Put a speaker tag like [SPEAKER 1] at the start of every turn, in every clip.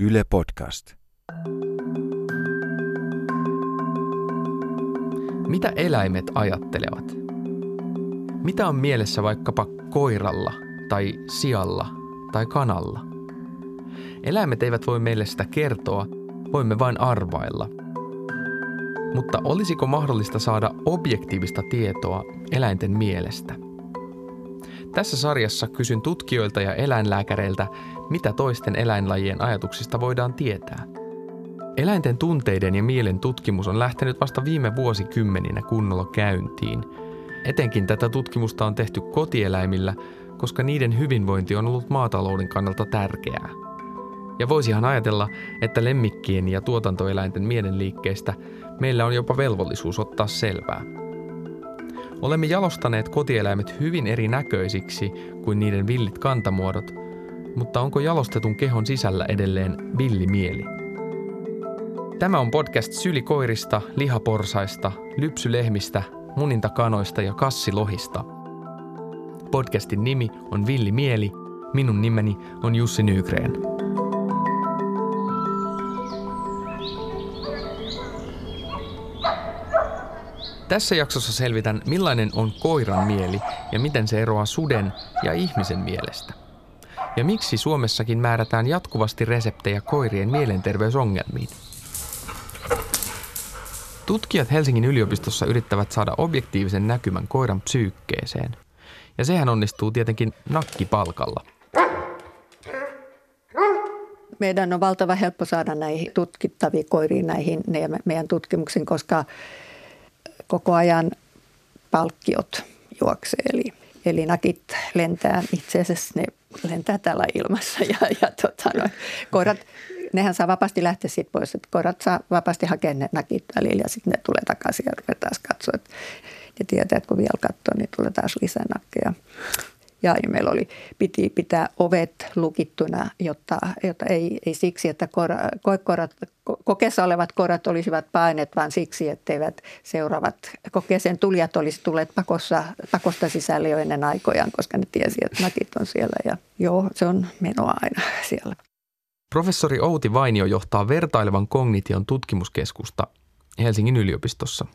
[SPEAKER 1] Yle Podcast.
[SPEAKER 2] Mitä eläimet ajattelevat? Mitä on mielessä vaikkapa koiralla tai sialla tai kanalla? Eläimet eivät voi meille sitä kertoa, voimme vain arvailla. Mutta olisiko mahdollista saada objektiivista tietoa eläinten mielestä? Tässä sarjassa kysyn tutkijoilta ja eläinlääkäreiltä, mitä toisten eläinlajien ajatuksista voidaan tietää. Eläinten tunteiden ja mielen tutkimus on lähtenyt vasta viime vuosikymmeninä kunnolla käyntiin. Etenkin tätä tutkimusta on tehty kotieläimillä, koska niiden hyvinvointi on ollut maatalouden kannalta tärkeää. Ja voisihan ajatella, että lemmikkien ja tuotantoeläinten mielenliikkeistä meillä on jopa velvollisuus ottaa selvää. Olemme jalostaneet kotieläimet hyvin erinäköisiksi kuin niiden villit kantamuodot, mutta onko jalostetun kehon sisällä edelleen villimieli? Tämä on podcast sylikoirista, lihaporsaista, lypsylehmistä, munintakanoista ja kassilohista. Podcastin nimi on Villi Mieli. Minun nimeni on Jussi Nygren. Tässä jaksossa selvitän, millainen on koiran mieli ja miten se eroaa suden ja ihmisen mielestä. Ja miksi Suomessakin määrätään jatkuvasti reseptejä koirien mielenterveysongelmiin. Tutkijat Helsingin yliopistossa yrittävät saada objektiivisen näkymän koiran psyykkeeseen. Ja sehän onnistuu tietenkin nakkipalkalla.
[SPEAKER 3] Meidän on valtava helppo saada näihin tutkittaviin koiriin näihin meidän tutkimuksiin, koska koko ajan palkkiot juoksee. Eli, eli nakit lentää, itse asiassa ne lentää täällä ilmassa ja, ja tota, no, koirat, nehän saa vapaasti lähteä siitä pois. Että koirat saa vapaasti hakea ne nakit välillä ja sitten ne tulee takaisin ja ruvetaan katsoa. Että ne tietää, että kun vielä katsoo, niin tulee taas lisää nakkeja ja, ja meillä oli, piti pitää ovet lukittuna, jotta, jotta ei, ei siksi, että kora, koekorat, kokeessa olevat korat olisivat painet, vaan siksi, etteivät seuraavat kokeeseen tulijat olisi tulleet pakossa, pakosta sisälle jo ennen aikojaan, koska ne tiesi, että nakit on siellä ja joo, se on menoa aina siellä.
[SPEAKER 2] Professori Outi Vainio johtaa vertailevan kognition tutkimuskeskusta Helsingin yliopistossa.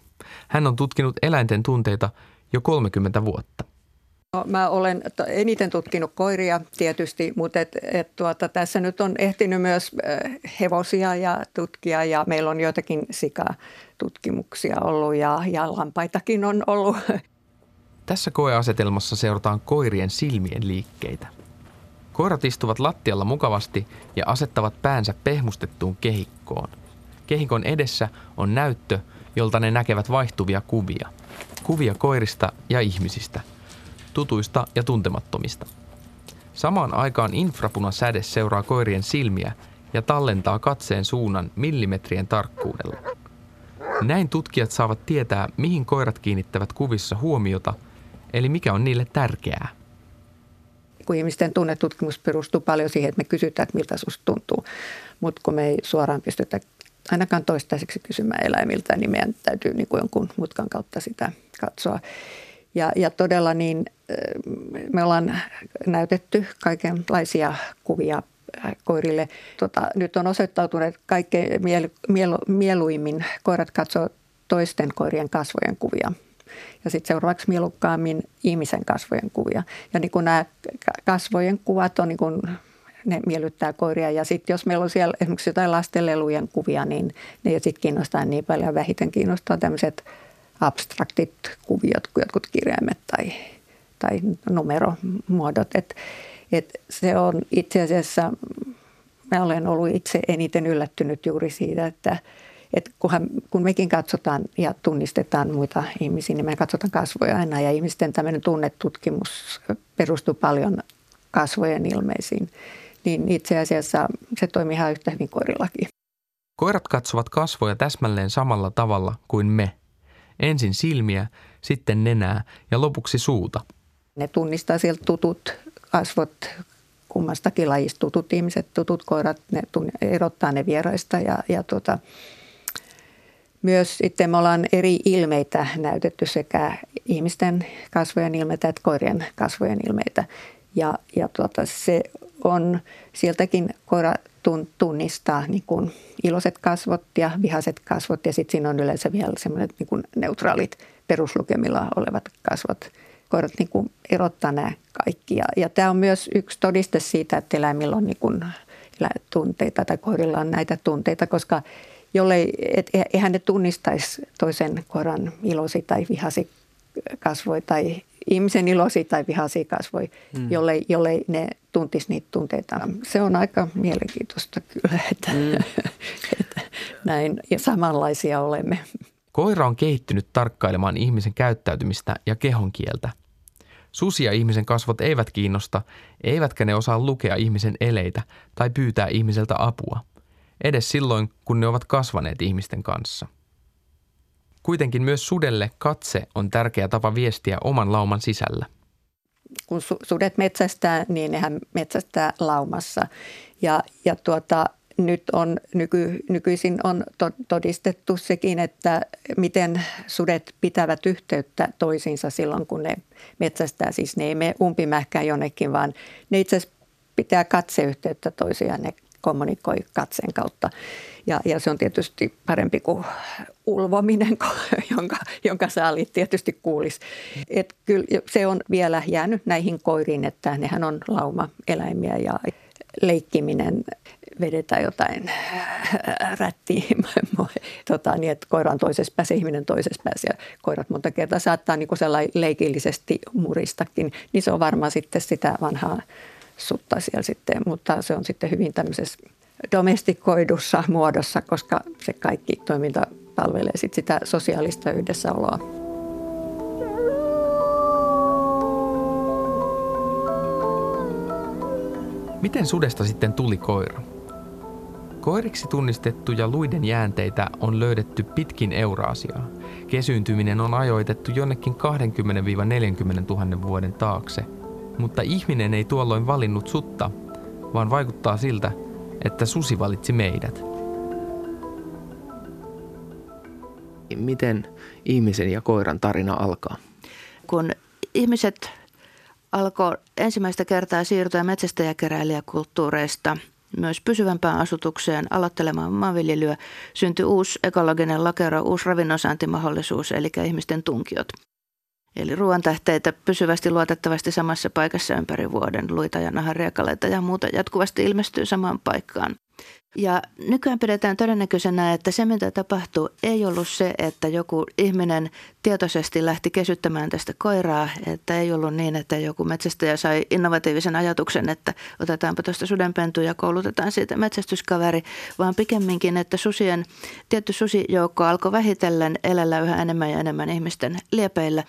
[SPEAKER 2] Hän on tutkinut eläinten tunteita jo 30 vuotta.
[SPEAKER 3] No, mä olen eniten tutkinut koiria tietysti, mutta et, et tuota, tässä nyt on ehtinyt myös äh, hevosia ja tutkia ja meillä on joitakin sikatutkimuksia ollut ja, ja lampaitakin on ollut.
[SPEAKER 2] Tässä koeasetelmassa seurataan koirien silmien liikkeitä. Koirat istuvat lattialla mukavasti ja asettavat päänsä pehmustettuun kehikkoon. Kehikon edessä on näyttö, jolta ne näkevät vaihtuvia kuvia. Kuvia koirista ja ihmisistä – tutuista ja tuntemattomista. Samaan aikaan infrapunasäde seuraa koirien silmiä ja tallentaa katseen suunnan millimetrien tarkkuudella. Näin tutkijat saavat tietää, mihin koirat kiinnittävät kuvissa huomiota, eli mikä on niille tärkeää.
[SPEAKER 3] Kun ihmisten tunnetutkimus perustuu paljon siihen, että me kysytään, että miltä susta tuntuu, mutta kun me ei suoraan pystytä ainakaan toistaiseksi kysymään eläimiltä, niin meidän täytyy niin kuin jonkun mutkan kautta sitä katsoa. Ja, ja todella niin me ollaan näytetty kaikenlaisia kuvia koirille. Tota, nyt on osoittautunut, että kaikkein mielu, mielu, mieluimmin koirat katsoo toisten koirien kasvojen kuvia. Ja sitten seuraavaksi mielukkaammin ihmisen kasvojen kuvia. Ja niin kun nämä kasvojen kuvat on niin kun, ne miellyttää koiria. Ja sitten jos meillä on siellä esimerkiksi jotain lastenlelujen kuvia, niin ne sitten kiinnostaa niin paljon. Vähiten kiinnostaa tämmöiset abstraktit kuviot jotkut kirjaimet tai, tai numeromuodot. Et, et se on itse asiassa, mä olen ollut itse eniten yllättynyt juuri siitä, että et kunhan, kun mekin katsotaan ja tunnistetaan muita ihmisiä, niin me katsotaan kasvoja aina. Ja ihmisten tämmöinen tunnetutkimus perustuu paljon kasvojen ilmeisiin. Niin itse asiassa se toimii ihan yhtä hyvin koirillakin.
[SPEAKER 2] Koirat katsovat kasvoja täsmälleen samalla tavalla kuin me – Ensin silmiä, sitten nenää ja lopuksi suuta.
[SPEAKER 3] Ne tunnistaa sieltä tutut kasvot kummastakin lajista, tutut ihmiset, tutut koirat, ne erottaa ne vieraista ja, ja tuota, myös sitten me ollaan eri ilmeitä näytetty sekä ihmisten kasvojen ilmeitä että koirien kasvojen ilmeitä. Ja, ja tuota, se on sieltäkin koira tunnistaa niin kuin iloiset kasvot ja vihaiset kasvot ja sitten siinä on yleensä vielä semmoiset niin kuin neutraalit peruslukemilla olevat kasvot. Koirat niin kuin erottaa nämä kaikki ja, ja tämä on myös yksi todiste siitä, että eläimillä on niin kuin tunteita tai koirilla on näitä tunteita, koska jollei, et, e, eihän ne tunnistaisi toisen koiran ilosi tai vihasi kasvoi tai ihmisen ilosi tai vihasi kasvoi, mm. jollei, jollei ne tuntisi niitä tunteita. Se on aika mielenkiintoista kyllä, että, mm. että näin ja samanlaisia olemme.
[SPEAKER 2] Koira on kehittynyt tarkkailemaan ihmisen käyttäytymistä ja kehonkieltä. Susi ja ihmisen kasvot eivät kiinnosta, eivätkä ne osaa lukea ihmisen eleitä tai pyytää ihmiseltä apua, edes silloin kun ne ovat kasvaneet ihmisten kanssa. Kuitenkin myös sudelle katse on tärkeä tapa viestiä oman lauman sisällä.
[SPEAKER 3] Kun sudet metsästää, niin nehän metsästää laumassa. Ja, ja tuota, nyt on nyky, nykyisin on todistettu sekin, että miten sudet pitävät yhteyttä toisiinsa silloin, kun ne metsästää. Siis ne ei mene umpimähkään jonnekin, vaan ne itse asiassa pitää katseyhteyttä toisiaan. Ne kommunikoi katseen kautta. Ja, ja se on tietysti parempi kuin ulvominen, jonka, jonka saalit tietysti kuulisi. Et kyllä se on vielä jäänyt näihin koiriin, että nehän on lauma-eläimiä ja leikkiminen vedetään jotain äh, rättiä, tota, niin että koira on toisessa päässä, ihminen toisessa päässä ja koirat monta kertaa saattaa niin sellainen leikillisesti muristakin, niin se on varmaan sitten sitä vanhaa sutta siellä sitten, mutta se on sitten hyvin tämmöisessä domestikoidussa muodossa, koska se kaikki toiminta palvelee sitten sitä sosiaalista yhdessäoloa.
[SPEAKER 2] Miten sudesta sitten tuli koira? Koiriksi tunnistettuja luiden jäänteitä on löydetty pitkin Euraasiaa. Kesyyntyminen on ajoitettu jonnekin 20-40 000 vuoden taakse, mutta ihminen ei tuolloin valinnut sutta, vaan vaikuttaa siltä, että susi valitsi meidät.
[SPEAKER 1] Miten ihmisen ja koiran tarina alkaa?
[SPEAKER 4] Kun ihmiset alkoi ensimmäistä kertaa siirtyä metsästäjäkeräilijäkulttuureista myös pysyvämpään asutukseen aloittelemaan maanviljelyä, syntyi uusi ekologinen lakero, uusi ravinnonsaantimahdollisuus, eli ihmisten tunkiot. Eli ruoantähteitä pysyvästi luotettavasti samassa paikassa ympäri vuoden, luita ja nahanriekaleita ja muuta jatkuvasti ilmestyy samaan paikkaan. Ja nykyään pidetään todennäköisenä, että se mitä tapahtuu ei ollut se, että joku ihminen tietoisesti lähti kesyttämään tästä koiraa, että ei ollut niin, että joku metsästäjä sai innovatiivisen ajatuksen, että otetaanpa tuosta sudenpentu ja koulutetaan siitä metsästyskaveri, vaan pikemminkin, että susien, tietty susijoukko alkoi vähitellen elellä yhä enemmän ja enemmän ihmisten liepeillä.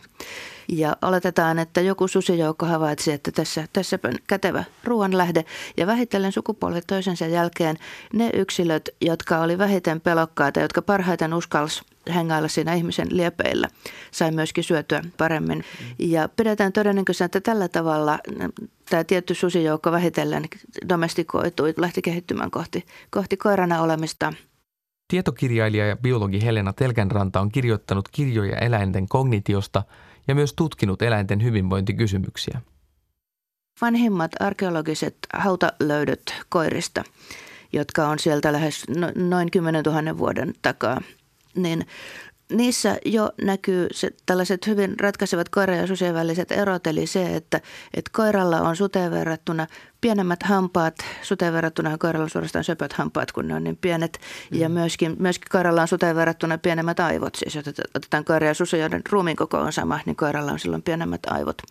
[SPEAKER 4] Ja oletetaan, että joku susijoukko havaitsi, että tässä, tässä on kätevä ruoanlähde. Ja vähitellen sukupolvet toisensa jälkeen ne yksilöt, jotka oli vähiten pelokkaita, jotka parhaiten uskalsi hengailla siinä ihmisen liepeillä, sai myöskin syötyä paremmin. Ja pidetään todennäköisenä, että tällä tavalla tämä tietty susijoukko vähitellen domestikoitui, lähti kehittymään kohti, kohti koirana olemista.
[SPEAKER 2] Tietokirjailija ja biologi Helena Telkänranta on kirjoittanut kirjoja eläinten kognitiosta – ja myös tutkinut eläinten hyvinvointikysymyksiä.
[SPEAKER 4] Vanhimmat arkeologiset hautalöydöt koirista, jotka on sieltä lähes no, noin 10 000 vuoden takaa, niin niissä jo näkyy se, tällaiset hyvin ratkaisevat koiran ja susien väliset erot, eli se, että, että koiralla on suteen verrattuna pienemmät hampaat, suteen verrattuna koiralla on suorastaan söpöt hampaat, kun ne on niin pienet. Mm. Ja myöskin, myöskin koiralla on suteen verrattuna pienemmät aivot. Siis otetaan koira ja susi, joiden ruumiin koko on sama, niin koiralla on silloin pienemmät aivot.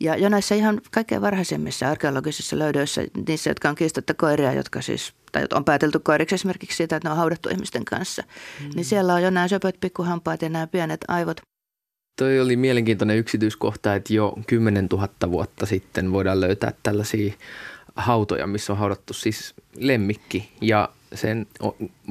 [SPEAKER 4] Ja jo näissä ihan kaikkein varhaisemmissa arkeologisissa löydöissä, niissä, jotka on kiistatta koiria, jotka siis, tai on päätelty koiriksi esimerkiksi siitä, että ne on haudattu ihmisten kanssa, mm. niin siellä on jo nämä söpöt pikkuhampaat ja nämä pienet aivot.
[SPEAKER 1] Toi oli mielenkiintoinen yksityiskohta, että jo 10 000 vuotta sitten voidaan löytää tällaisia hautoja, missä on haudattu siis lemmikki ja sen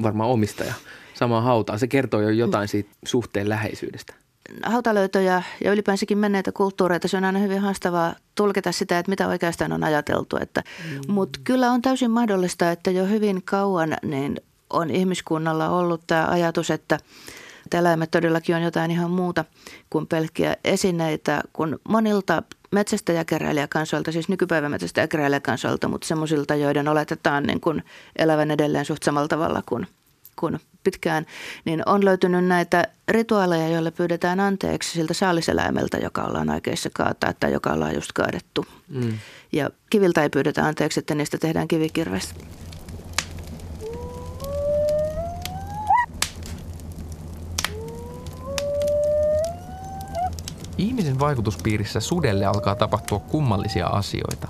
[SPEAKER 1] varmaan omistaja samaan hautaan. Se kertoo jo jotain siitä suhteen läheisyydestä
[SPEAKER 4] hautalöytöjä ja ylipäänsäkin menneitä kulttuureita, se on aina hyvin haastavaa tulkita sitä, että mitä oikeastaan on ajateltu. Että, mm. Mutta kyllä on täysin mahdollista, että jo hyvin kauan niin on ihmiskunnalla ollut tämä ajatus, että eläimet todellakin on jotain ihan muuta kuin pelkkiä esineitä, kun monilta metsästäjäkeräilijäkansoilta, siis nykypäivän metsästäjäkeräilijäkansoilta, mutta semmoisilta, joiden oletetaan niin kuin elävän edelleen suht samalla tavalla kuin, kuin pitkään, niin on löytynyt näitä rituaaleja, joilla pyydetään anteeksi siltä saaliseläimeltä, joka ollaan aikeissa kaataa tai joka ollaan just kaadettu. Mm. Ja kiviltä ei pyydetä anteeksi, että niistä tehdään kivikirves.
[SPEAKER 2] Ihmisen vaikutuspiirissä sudelle alkaa tapahtua kummallisia asioita.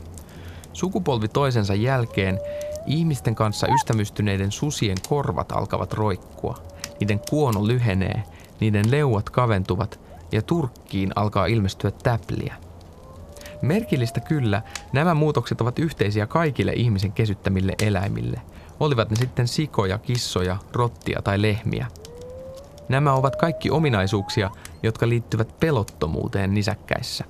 [SPEAKER 2] Sukupolvi toisensa jälkeen ihmisten kanssa ystävystyneiden susien korvat alkavat roikkua. Niiden kuono lyhenee, niiden leuat kaventuvat ja turkkiin alkaa ilmestyä täpliä. Merkillistä kyllä, nämä muutokset ovat yhteisiä kaikille ihmisen kesyttämille eläimille, olivat ne sitten sikoja, kissoja, rottia tai lehmiä – Nämä ovat kaikki ominaisuuksia, jotka liittyvät pelottomuuteen nisäkkäissä.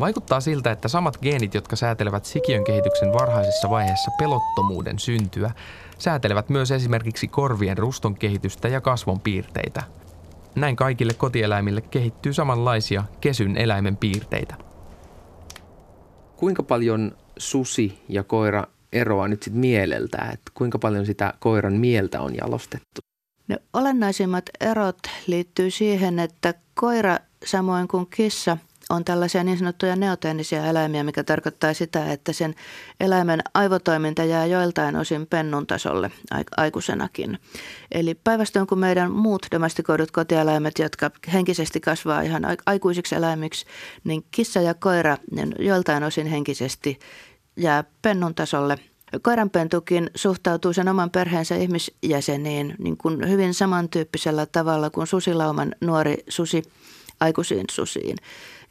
[SPEAKER 2] Vaikuttaa siltä, että samat geenit, jotka säätelevät sikiön kehityksen varhaisessa vaiheessa pelottomuuden syntyä, säätelevät myös esimerkiksi korvien ruston kehitystä ja kasvon piirteitä. Näin kaikille kotieläimille kehittyy samanlaisia kesyn eläimen piirteitä.
[SPEAKER 1] Kuinka paljon susi ja koira eroaa nyt sitten mieleltä, että kuinka paljon sitä koiran mieltä on jalostettu?
[SPEAKER 4] No, olennaisimmat erot liittyy siihen, että koira samoin kuin kissa on tällaisia niin sanottuja neoteenisia eläimiä, mikä tarkoittaa sitä, että sen eläimen aivotoiminta jää joiltain osin pennun tasolle aikuisenakin. Eli päinvastoin kuin meidän muut domestikoidut kotieläimet, jotka henkisesti kasvaa ihan aikuisiksi eläimiksi, niin kissa ja koira niin joiltain osin henkisesti jää pennun tasolle – Koiranpentukin suhtautuu sen oman perheensä ihmisjäseniin niin kuin hyvin samantyyppisellä tavalla kuin susilauman nuori susi aikuisiin susiin.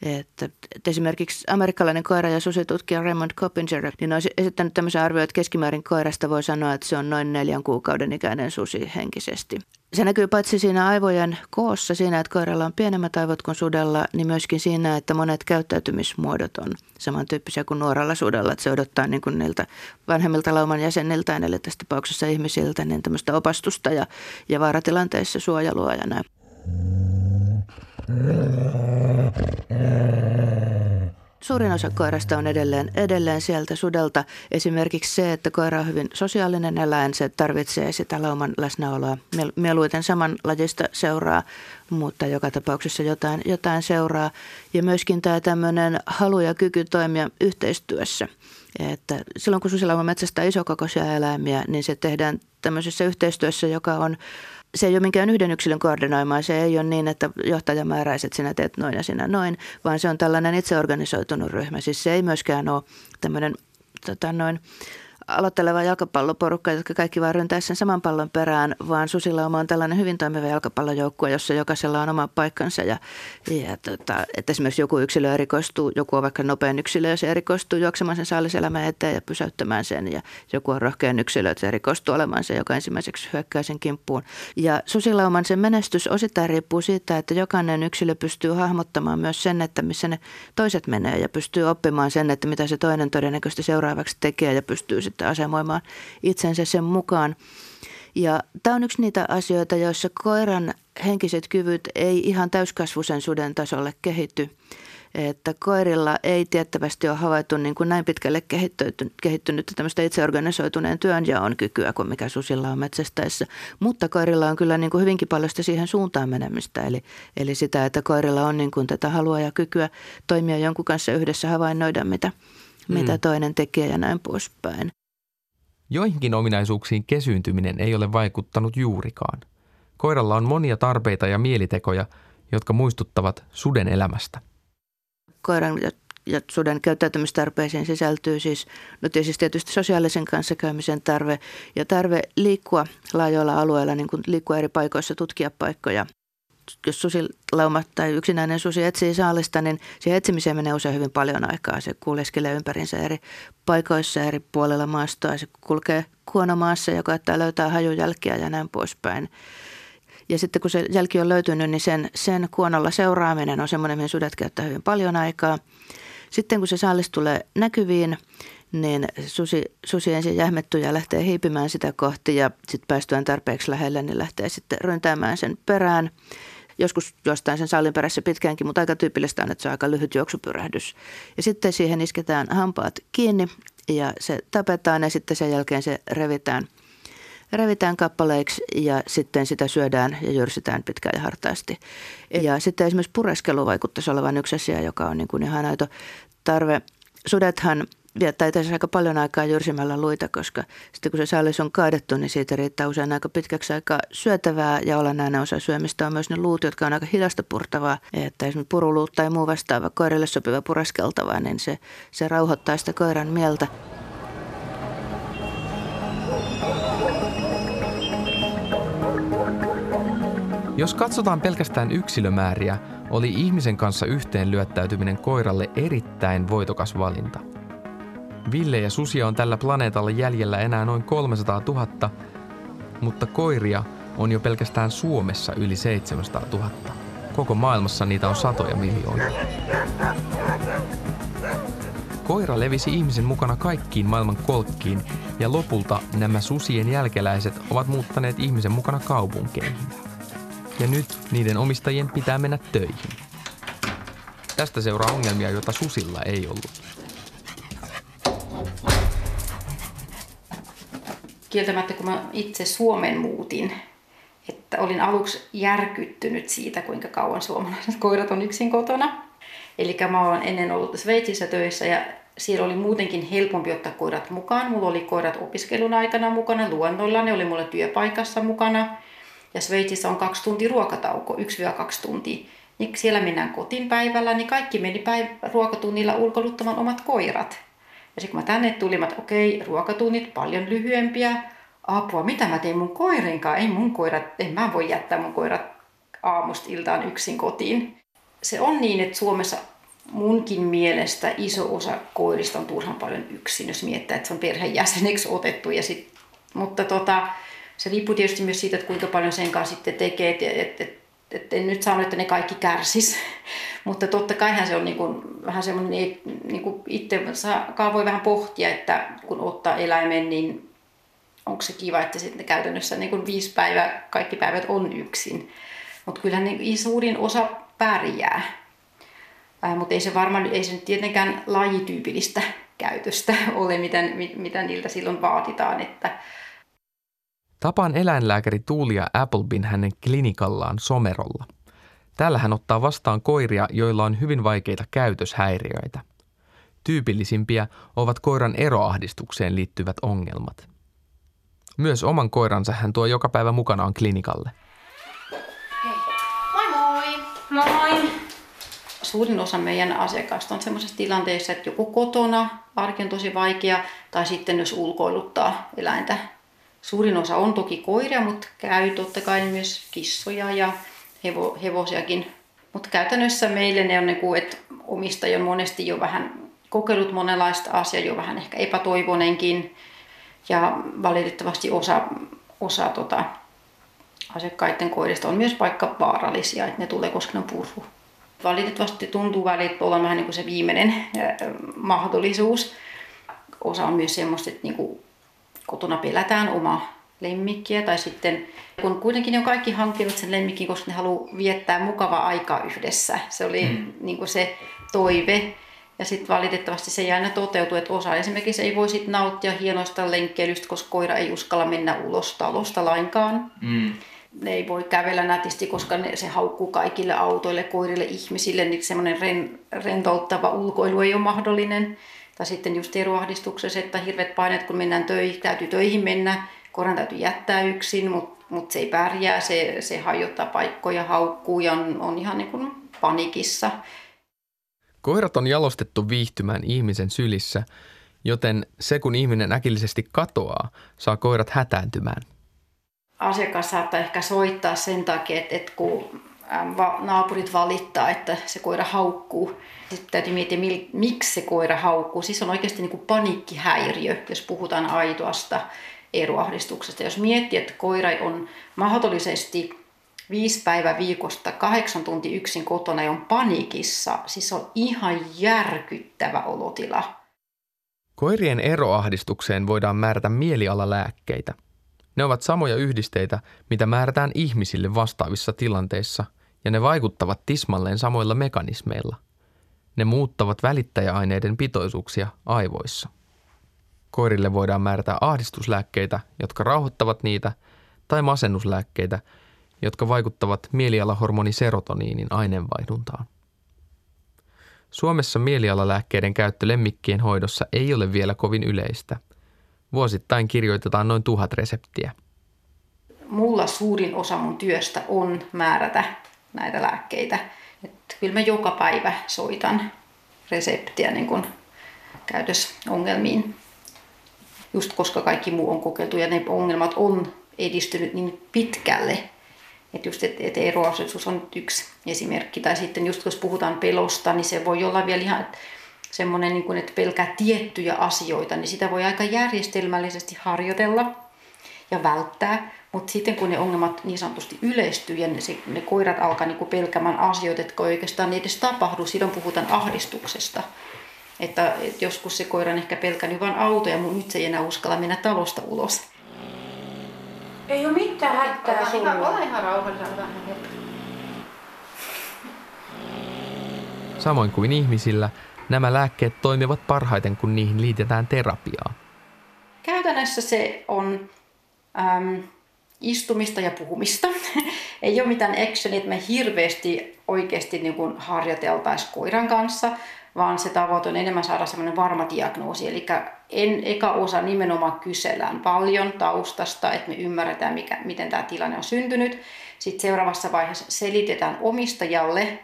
[SPEAKER 4] Että, että esimerkiksi amerikkalainen koira- ja susitutkija Raymond Coppinger niin on esittänyt tämmöisen arvioon, että keskimäärin koirasta voi sanoa, että se on noin neljän kuukauden ikäinen susi henkisesti. Se näkyy paitsi siinä aivojen koossa, siinä, että koiralla on pienemmät aivot kuin sudella, niin myöskin siinä, että monet käyttäytymismuodot on samantyyppisiä kuin nuoralla sudella. Että se odottaa niin kuin niiltä vanhemmilta lauman jäseniltä, eli tässä tapauksessa ihmisiltä, niin tämmöistä opastusta ja, ja vaaratilanteissa suojelua ja näin. Suurin osa koirasta on edelleen, edelleen sieltä sudelta. Esimerkiksi se, että koira on hyvin sosiaalinen eläin, se tarvitsee sitä lauman läsnäoloa. Mieluiten saman lajista seuraa, mutta joka tapauksessa jotain, jotain seuraa. Ja myöskin tämä tämmöinen halu ja kyky toimia yhteistyössä. Että silloin kun susilauma metsästää isokokoisia eläimiä, niin se tehdään tämmöisessä yhteistyössä, joka on se ei ole minkään yhden yksilön koordinoimaa. Se ei ole niin, että johtaja määräisi, että sinä teet noin ja sinä noin, vaan se on tällainen itseorganisoitunut ryhmä. Siis se ei myöskään ole tämmöinen tota noin, aloitteleva jalkapalloporukka, jotka kaikki vaan ryntää sen saman pallon perään, vaan Susilauma on tällainen hyvin toimiva jalkapallojoukkue, jossa jokaisella on oma paikkansa. Ja, ja tota, että esimerkiksi joku yksilö erikoistuu, joku on vaikka nopean yksilö, ja se erikoistuu juoksemaan sen saaliselämän eteen ja pysäyttämään sen. Ja joku on rohkean yksilö, että se erikoistuu olemaan se, joka ensimmäiseksi hyökkää sen kimppuun. Ja Susilauman sen menestys osittain riippuu siitä, että jokainen yksilö pystyy hahmottamaan myös sen, että missä ne toiset menee ja pystyy oppimaan sen, että mitä se toinen todennäköisesti seuraavaksi tekee ja pystyy sitten sitten asemoimaan itsensä sen mukaan. Ja tämä on yksi niitä asioita, joissa koiran henkiset kyvyt ei ihan täyskasvuisen suden tasolle kehitty. Että koirilla ei tiettävästi ole havaittu niin kuin näin pitkälle kehittynyt tämmöistä itseorganisoituneen työnjaon kykyä kuin mikä susilla on metsästäessä. Mutta koirilla on kyllä niin kuin hyvinkin paljon sitä siihen suuntaan menemistä. Eli, eli sitä, että koirilla on niin kuin tätä halua ja kykyä toimia jonkun kanssa yhdessä havainnoida, mitä, mm. mitä toinen tekee ja näin poispäin.
[SPEAKER 2] Joihinkin ominaisuuksiin kesyyntyminen ei ole vaikuttanut juurikaan. Koiralla on monia tarpeita ja mielitekoja, jotka muistuttavat suden elämästä.
[SPEAKER 4] Koiran ja, ja suden käyttäytymistarpeisiin sisältyy siis, no siis tietysti sosiaalisen kanssakäymisen tarve ja tarve liikkua laajoilla alueilla, niin kuin liikkua eri paikoissa, tutkia paikkoja – jos susilauma tai yksinäinen susi etsii saalista, niin siihen etsimiseen menee usein hyvin paljon aikaa. Se kuljeskelee ympärinsä eri paikoissa, eri puolella maastoa. Se kulkee kuonomaassa ja koettaa löytää hajujälkiä ja näin poispäin. Ja sitten kun se jälki on löytynyt, niin sen, sen kuonolla seuraaminen on semmoinen, mihin sudet käyttää hyvin paljon aikaa. Sitten kun se saalis tulee näkyviin, niin susi, susi ensin jähmettyy ja lähtee hiipimään sitä kohti ja sitten päästyään tarpeeksi lähelle, niin lähtee sitten ryntäämään sen perään. Joskus jostain sen sallin perässä pitkäänkin, mutta aika tyypillistä on, että se on aika lyhyt juoksupyrähdys. Ja sitten siihen isketään hampaat kiinni ja se tapetaan ja sitten sen jälkeen se revitään, revitään kappaleiksi ja sitten sitä syödään ja jyrsitään pitkään ja hartaasti. Ja sitten esimerkiksi pureskelu vaikuttaisi olevan yksi asia, joka on niin kuin ihan aito tarve. Sudethan viettää itse aika paljon aikaa jyrsimällä luita, koska sitten kun se sallis on kaadettu, niin siitä riittää usein aika pitkäksi aikaa syötävää ja olennainen osa syömistä on myös ne luut, jotka on aika hidasta purtavaa. Että esimerkiksi puruluut tai muu vastaava koirille sopiva pureskeltava, niin se, se rauhoittaa sitä koiran mieltä.
[SPEAKER 2] Jos katsotaan pelkästään yksilömääriä, oli ihmisen kanssa yhteen lyöttäytyminen koiralle erittäin voitokas valinta – Ville ja susia on tällä planeetalla jäljellä enää noin 300 000, mutta koiria on jo pelkästään Suomessa yli 700 000. Koko maailmassa niitä on satoja miljoonia. Koira levisi ihmisen mukana kaikkiin maailman kolkkiin ja lopulta nämä susien jälkeläiset ovat muuttaneet ihmisen mukana kaupunkeihin. Ja nyt niiden omistajien pitää mennä töihin. Tästä seuraa ongelmia, joita susilla ei ollut.
[SPEAKER 5] Kieltämättä kun mä itse Suomen muutin, että olin aluksi järkyttynyt siitä, kuinka kauan suomalaiset koirat on yksin kotona. Eli mä olen ennen ollut Sveitsissä töissä ja siellä oli muutenkin helpompi ottaa koirat mukaan. Mulla oli koirat opiskelun aikana mukana, luonnolla ne oli mulle työpaikassa mukana. Ja Sveitsissä on kaksi tuntia ruokatauko, 1-2 tuntia. Niin siellä mennään kotiin päivällä, niin kaikki meni päiv- ruokatunnilla ulkoiluttamaan omat koirat. Ja sitten kun mä tänne tulin, että okei, ruokatunnit paljon lyhyempiä. Apua, mitä mä teen mun koirinkaan? Ei mun koirat, en mä voi jättää mun koirat aamusta iltaan yksin kotiin. Se on niin, että Suomessa munkin mielestä iso osa koirista on turhan paljon yksin, jos miettää, että se on perheenjäseneksi otettu. Ja sit, mutta tota, se riippuu tietysti myös siitä, että kuinka paljon sen kanssa sitten tekee. Et, et, et, et en nyt sano, että ne kaikki kärsis, mutta totta kaihan se on niin kuin, vähän semmoinen, niin kuin itse saa, voi vähän pohtia, että kun ottaa eläimen, niin onko se kiva, että sitten käytännössä niin kuin viisi päivää, kaikki päivät on yksin. Mutta kyllä niin suurin osa pärjää. Mutta ei se varmaan, ei se nyt tietenkään lajityypillistä käytöstä ole, mitä, mitä niiltä silloin vaaditaan, että
[SPEAKER 2] Tapaan eläinlääkäri Tuulia Applebin hänen klinikallaan Somerolla. Täällä hän ottaa vastaan koiria, joilla on hyvin vaikeita käytöshäiriöitä. Tyypillisimpiä ovat koiran eroahdistukseen liittyvät ongelmat. Myös oman koiransa hän tuo joka päivä mukanaan klinikalle.
[SPEAKER 5] Hei. Moi moi! Moi! Suurin osa meidän asiakkaista on sellaisessa tilanteessa, että joku kotona, arki on tosi vaikea, tai sitten jos ulkoiluttaa eläintä Suurin osa on toki koiria, mutta käy totta kai myös kissoja ja hevo, hevosiakin. Mutta käytännössä meille ne on, niin kuin, että omistaja on monesti jo vähän kokeillut monenlaista asiaa, jo vähän ehkä epätoivonenkin. Ja valitettavasti osa, osa tota, asiakkaiden koirista on myös vaikka vaarallisia, että ne tulee, koska ne on purhu. Valitettavasti tuntuu välillä olla vähän niin kuin se viimeinen mahdollisuus. Osa on myös semmoista, että niin kuin kotona pelätään oma lemmikkiä tai sitten kun kuitenkin on kaikki hankkinut sen lemmikin, koska ne haluaa viettää mukavaa aikaa yhdessä. Se oli mm. niin kuin se toive. Ja sitten valitettavasti se ei aina toteutu, että osa esimerkiksi ei voi sit nauttia hienoista lenkkeilystä, koska koira ei uskalla mennä ulos talosta lainkaan. Mm. Ne ei voi kävellä nätisti, koska ne, se haukkuu kaikille autoille, koirille, ihmisille, niin semmoinen ren, rentouttava ulkoilu ei ole mahdollinen. Tai sitten just eroahdistuksessa, että hirvet paineet, kun mennään töihin, täytyy töihin mennä, koiran täytyy jättää yksin, mutta mut se ei pärjää, se, se hajottaa paikkoja, haukkuu ja on, on ihan niin kuin panikissa.
[SPEAKER 2] Koirat on jalostettu viihtymään ihmisen sylissä, joten se kun ihminen äkillisesti katoaa, saa koirat hätääntymään.
[SPEAKER 5] Asiakas saattaa ehkä soittaa sen takia, että, että kun naapurit valittaa, että se koira haukkuu. Sitten täytyy miettiä, miksi se koira haukkuu. Siis on oikeasti niin kuin paniikkihäiriö, jos puhutaan aitoasta eroahdistuksesta. Jos miettii, että koira on mahdollisesti viisi päivää viikosta, kahdeksan tunti yksin kotona ja on panikissa, siis on ihan järkyttävä olotila.
[SPEAKER 2] Koirien eroahdistukseen voidaan määrätä mielialalääkkeitä. Ne ovat samoja yhdisteitä, mitä määrätään ihmisille vastaavissa tilanteissa, ja ne vaikuttavat tismalleen samoilla mekanismeilla. Ne muuttavat välittäjäaineiden pitoisuuksia aivoissa. Koirille voidaan määrätä ahdistuslääkkeitä, jotka rauhoittavat niitä, tai masennuslääkkeitä, jotka vaikuttavat mielialahormoni serotoniinin aineenvaihduntaan. Suomessa mielialalääkkeiden käyttö lemmikkien hoidossa ei ole vielä kovin yleistä. Vuosittain kirjoitetaan noin tuhat reseptiä.
[SPEAKER 5] Mulla suurin osa mun työstä on määrätä näitä lääkkeitä. Et kyllä mä joka päivä soitan reseptiä niin kun käytösongelmiin. Just koska kaikki muu on kokeiltu ja ne ongelmat on edistynyt niin pitkälle, että just et, et eroasetus on yksi esimerkki. Tai sitten just jos puhutaan pelosta, niin se voi olla vielä ihan semmoinen, niin että pelkää tiettyjä asioita, niin sitä voi aika järjestelmällisesti harjoitella ja välttää. Mutta sitten kun ne ongelmat niin sanotusti yleistyy ja ne, se, ne koirat alkaa niin kuin pelkämään asioita, jotka oikeastaan ei edes tapahdu, silloin puhutaan ahdistuksesta. Että, että joskus se koira on ehkä pelkänyt vain autoja, mutta nyt se ei enää uskalla mennä talosta ulos.
[SPEAKER 6] Ei ole mitään hätää
[SPEAKER 5] sulla. Ole ihan rauhallisella
[SPEAKER 2] Samoin kuin ihmisillä, nämä lääkkeet toimivat parhaiten, kun niihin liitetään terapiaa.
[SPEAKER 5] Käytännössä se on äm, istumista ja puhumista. Ei ole mitään actionit, me hirveästi oikeasti niin kuin harjoiteltaisiin koiran kanssa, vaan se tavoite on enemmän saada semmoinen varma diagnoosi. Eli en, eka osa nimenomaan kysellään paljon taustasta, että me ymmärretään, mikä, miten tämä tilanne on syntynyt. Sitten seuraavassa vaiheessa selitetään omistajalle,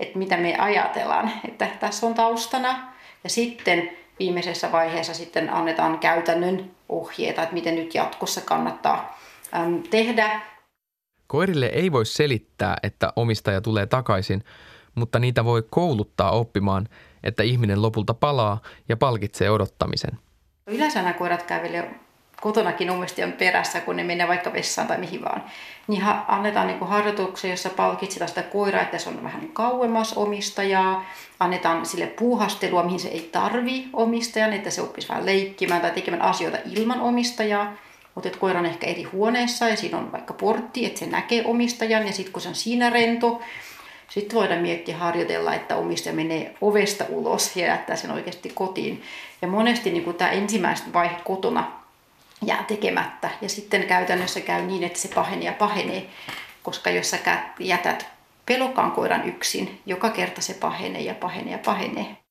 [SPEAKER 5] että mitä me ajatellaan, että tässä on taustana. Ja sitten viimeisessä vaiheessa sitten annetaan käytännön ohjeita, että miten nyt jatkossa kannattaa äm, tehdä.
[SPEAKER 2] Koirille ei voi selittää, että omistaja tulee takaisin, mutta niitä voi kouluttaa oppimaan, että ihminen lopulta palaa ja palkitsee odottamisen.
[SPEAKER 5] Yleensä nämä koirat kävelee kotonakin omistajan perässä, kun ne menee vaikka vessaan tai mihin vaan. Niin annetaan niin harjoituksia, jossa palkitsetaan sitä koiraa, että se on vähän kauemmas omistajaa. Annetaan sille puuhastelua, mihin se ei tarvi omistajan, että se oppisi vähän leikkimään tai tekemään asioita ilman omistajaa. Mutta että koira on ehkä eri huoneessa ja siinä on vaikka portti, että se näkee omistajan ja sitten kun se on siinä rento, sitten voidaan miettiä harjoitella, että omistaja menee ovesta ulos ja jättää sen oikeasti kotiin. Ja monesti niin tämä ensimmäistä vaihe kotona jää tekemättä. Ja sitten käytännössä käy niin, että se pahenee ja pahenee, koska jos sä jätät pelokkaan koiran yksin, joka kerta se pahenee ja pahenee ja pahenee.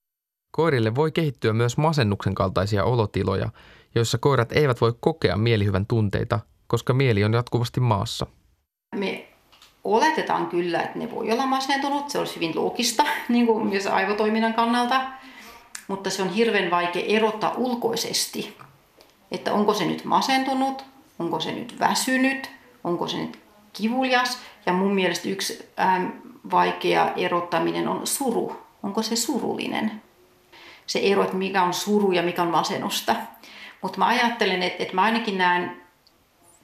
[SPEAKER 2] Koirille voi kehittyä myös masennuksen kaltaisia olotiloja, joissa koirat eivät voi kokea mielihyvän tunteita, koska mieli on jatkuvasti maassa.
[SPEAKER 5] Me oletetaan kyllä, että ne voi olla masentunut, se olisi hyvin loogista niin kuin myös aivotoiminnan kannalta, mutta se on hirveän vaikea erottaa ulkoisesti, että onko se nyt masentunut, onko se nyt väsynyt, onko se nyt kivulias. Ja mun mielestä yksi ähm, vaikea erottaminen on suru. Onko se surullinen? Se ero, että mikä on suru ja mikä on masennusta. Mutta mä ajattelen, että, että mä ainakin näen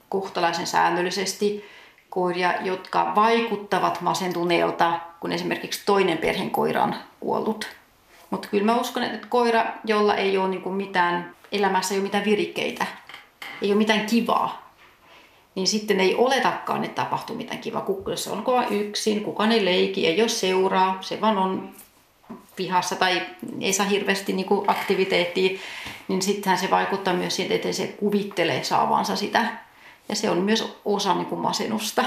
[SPEAKER 5] kohtalaisen säännöllisesti koiria, jotka vaikuttavat masentuneelta, kun esimerkiksi toinen perheen koira on kuollut. Mutta kyllä mä uskon, että koira, jolla ei ole niinku mitään elämässä, ei ole mitään virikkeitä, ei ole mitään kivaa, niin sitten ei oletakaan, että tapahtuu mitään kivaa. Jos on kova yksin, kukaan ei leiki, ei ole seuraa, se vaan on pihassa tai ei saa hirveästi niin aktiviteettia, niin sittenhän se vaikuttaa myös siihen, että se kuvittelee saavansa sitä ja se on myös osa niin kuin masennusta.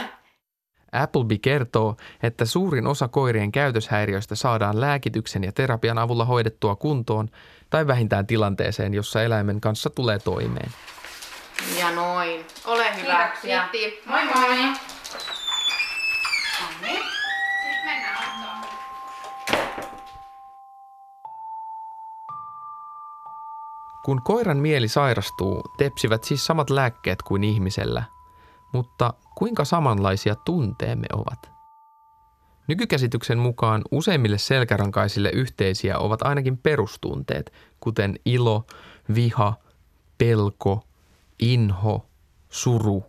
[SPEAKER 2] Appleby kertoo, että suurin osa koirien käytöshäiriöistä saadaan lääkityksen ja terapian avulla hoidettua kuntoon tai vähintään tilanteeseen, jossa eläimen kanssa tulee toimeen.
[SPEAKER 6] Ja noin. Ole hyvä. Kiitti. Moi moi.
[SPEAKER 2] Kun koiran mieli sairastuu, tepsivät siis samat lääkkeet kuin ihmisellä. Mutta kuinka samanlaisia tunteemme ovat? Nykykäsityksen mukaan useimmille selkärankaisille yhteisiä ovat ainakin perustunteet, kuten ilo, viha, pelko, inho, suru,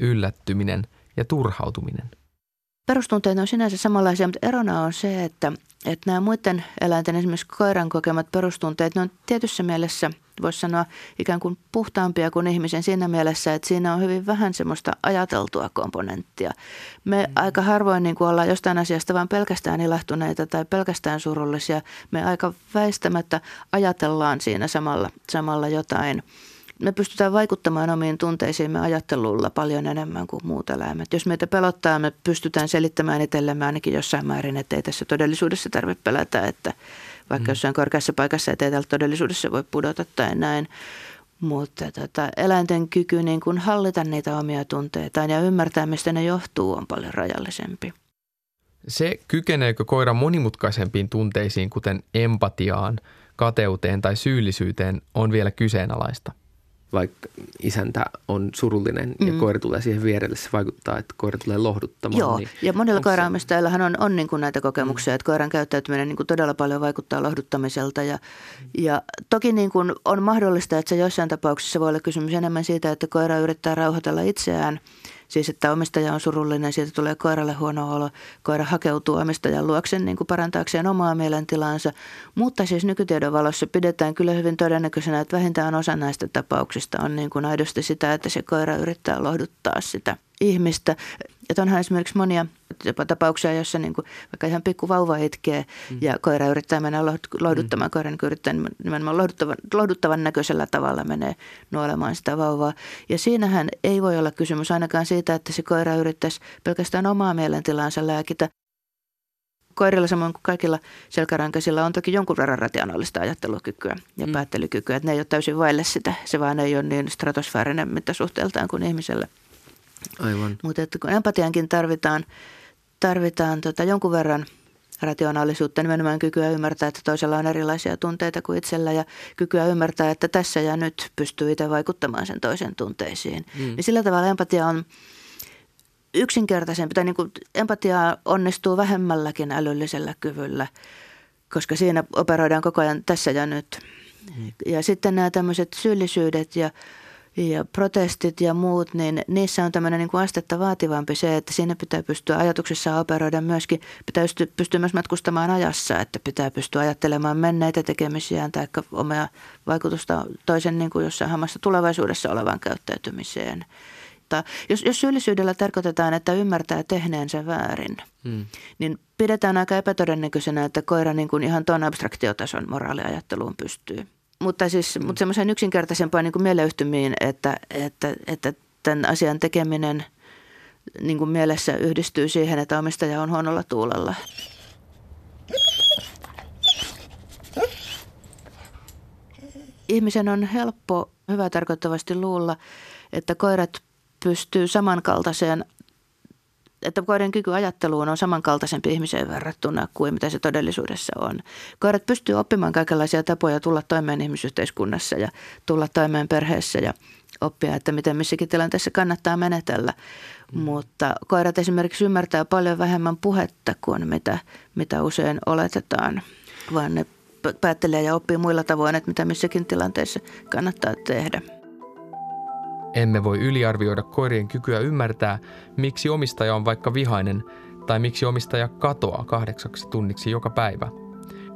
[SPEAKER 2] yllättyminen ja turhautuminen –
[SPEAKER 4] Perustunteet on sinänsä samanlaisia, mutta erona on se, että, että nämä muiden eläinten, esimerkiksi koiran kokemat perustunteet, ne on tietyssä mielessä, voisi sanoa, ikään kuin puhtaampia kuin ihmisen siinä mielessä, että siinä on hyvin vähän semmoista ajateltua komponenttia. Me mm. aika harvoin niin kuin ollaan jostain asiasta vain pelkästään ilahtuneita tai pelkästään surullisia. Me aika väistämättä ajatellaan siinä samalla, samalla jotain – me pystytään vaikuttamaan omiin tunteisiimme ajattelulla paljon enemmän kuin muut eläimet. Jos meitä pelottaa, me pystytään selittämään itsellemme ainakin jossain määrin, että ei tässä todellisuudessa tarvitse pelätä, että vaikka mm. jossain korkeassa paikassa, ettei täällä todellisuudessa voi pudota tai näin. Mutta tota, eläinten kyky niin kuin hallita niitä omia tunteitaan ja ymmärtää, mistä ne johtuu, on paljon rajallisempi.
[SPEAKER 2] Se, kykeneekö koira monimutkaisempiin tunteisiin, kuten empatiaan, kateuteen tai syyllisyyteen, on vielä kyseenalaista –
[SPEAKER 1] vaikka isäntä on surullinen mm. ja koira tulee siihen vierelle, se vaikuttaa, että koira tulee lohduttamaan.
[SPEAKER 4] Joo, niin ja monilla koiraamistajillahan on, on niin kuin näitä kokemuksia, mm. että koiran käyttäytyminen niin kuin todella paljon vaikuttaa lohduttamiselta. Ja, ja toki niin kuin on mahdollista, että se jossain tapauksessa voi olla kysymys enemmän siitä, että koira yrittää rauhoitella itseään – Siis, että omistaja on surullinen, siitä tulee koiralle huono olo. Koira hakeutuu omistajan luoksen niin kuin parantaakseen omaa mielentilaansa. Mutta siis nykytiedon valossa pidetään kyllä hyvin todennäköisenä, että vähintään osa näistä tapauksista on niin kuin aidosti sitä, että se koira yrittää lohduttaa sitä ihmistä. Että onhan esimerkiksi monia tapauksia, joissa niin kuin vaikka ihan pikku vauva itkee mm. ja koira yrittää mennä lohduttamaan. Mm. Koira niin yrittää nimenomaan lohduttavan, lohduttavan näköisellä tavalla menee nuolemaan sitä vauvaa. Ja siinähän ei voi olla kysymys ainakaan siitä, että se koira yrittäisi pelkästään omaa mielentilaansa lääkitä. Koirilla samoin kuin kaikilla selkärankaisilla on toki jonkun verran rationaalista ajattelukykyä ja mm. päättelykykyä. Että ne ei ole täysin vaille sitä. Se vaan ei ole niin stratosfäärinen mittasuhteeltaan kuin ihmisellä –
[SPEAKER 1] Aivan.
[SPEAKER 4] Mutta että kun empatiankin tarvitaan, tarvitaan tota jonkun verran rationaalisuutta, nimenomaan kykyä ymmärtää, että toisella on erilaisia tunteita kuin itsellä ja kykyä ymmärtää, että tässä ja nyt pystyy itse vaikuttamaan sen toisen tunteisiin. Mm. Niin sillä tavalla empatia on yksinkertaisempi, tai niin kuin empatia onnistuu vähemmälläkin älyllisellä kyvyllä, koska siinä operoidaan koko ajan tässä ja nyt. Mm. Ja sitten nämä tämmöiset syyllisyydet ja ja protestit ja muut, niin niissä on tämmöinen niin kuin astetta vaativampi se, että siinä pitää pystyä ajatuksissa operoida myöskin, pitää pystyä myös matkustamaan ajassa, että pitää pystyä ajattelemaan menneitä tekemisiään tai omia vaikutusta toisen niin kuin jossain hammassa tulevaisuudessa olevan käyttäytymiseen. Jos, jos syyllisyydellä tarkoitetaan, että ymmärtää tehneensä väärin, hmm. niin pidetään aika epätodennäköisenä, että koira niin kuin ihan tuon abstraktiotason moraaliajatteluun pystyy mutta siis mm. mutta semmoisen yksinkertaisempaan niin kuin mieleyhtymiin, että, että, että tämän asian tekeminen niin kuin mielessä yhdistyy siihen, että omistaja on huonolla tuulella. Ihmisen on helppo hyvä tarkoittavasti luulla, että koirat pystyy samankaltaiseen että koiran kyky ajatteluun on samankaltaisempi ihmiseen verrattuna kuin mitä se todellisuudessa on. Koirat pystyy oppimaan kaikenlaisia tapoja tulla toimeen ihmisyhteiskunnassa ja tulla toimeen perheessä ja oppia, että miten missäkin tilanteessa kannattaa menetellä. Mm. Mutta koirat esimerkiksi ymmärtää paljon vähemmän puhetta kuin mitä, mitä usein oletetaan, vaan ne päättelee ja oppii muilla tavoin, että mitä missäkin tilanteessa kannattaa tehdä.
[SPEAKER 2] Emme voi yliarvioida koirien kykyä ymmärtää, miksi omistaja on vaikka vihainen tai miksi omistaja katoaa kahdeksaksi tunniksi joka päivä.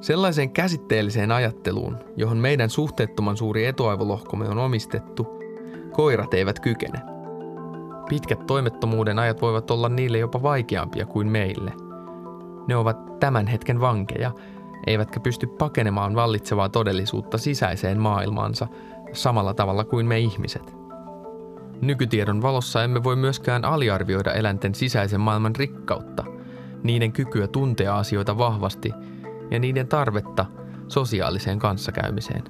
[SPEAKER 2] Sellaiseen käsitteelliseen ajatteluun, johon meidän suhteettoman suuri etuaivolohkomme on omistettu, koirat eivät kykene. Pitkät toimettomuuden ajat voivat olla niille jopa vaikeampia kuin meille. Ne ovat tämän hetken vankeja, eivätkä pysty pakenemaan vallitsevaa todellisuutta sisäiseen maailmaansa samalla tavalla kuin me ihmiset. Nykytiedon valossa emme voi myöskään aliarvioida eläinten sisäisen maailman rikkautta, niiden kykyä tuntea asioita vahvasti ja niiden tarvetta sosiaaliseen kanssakäymiseen.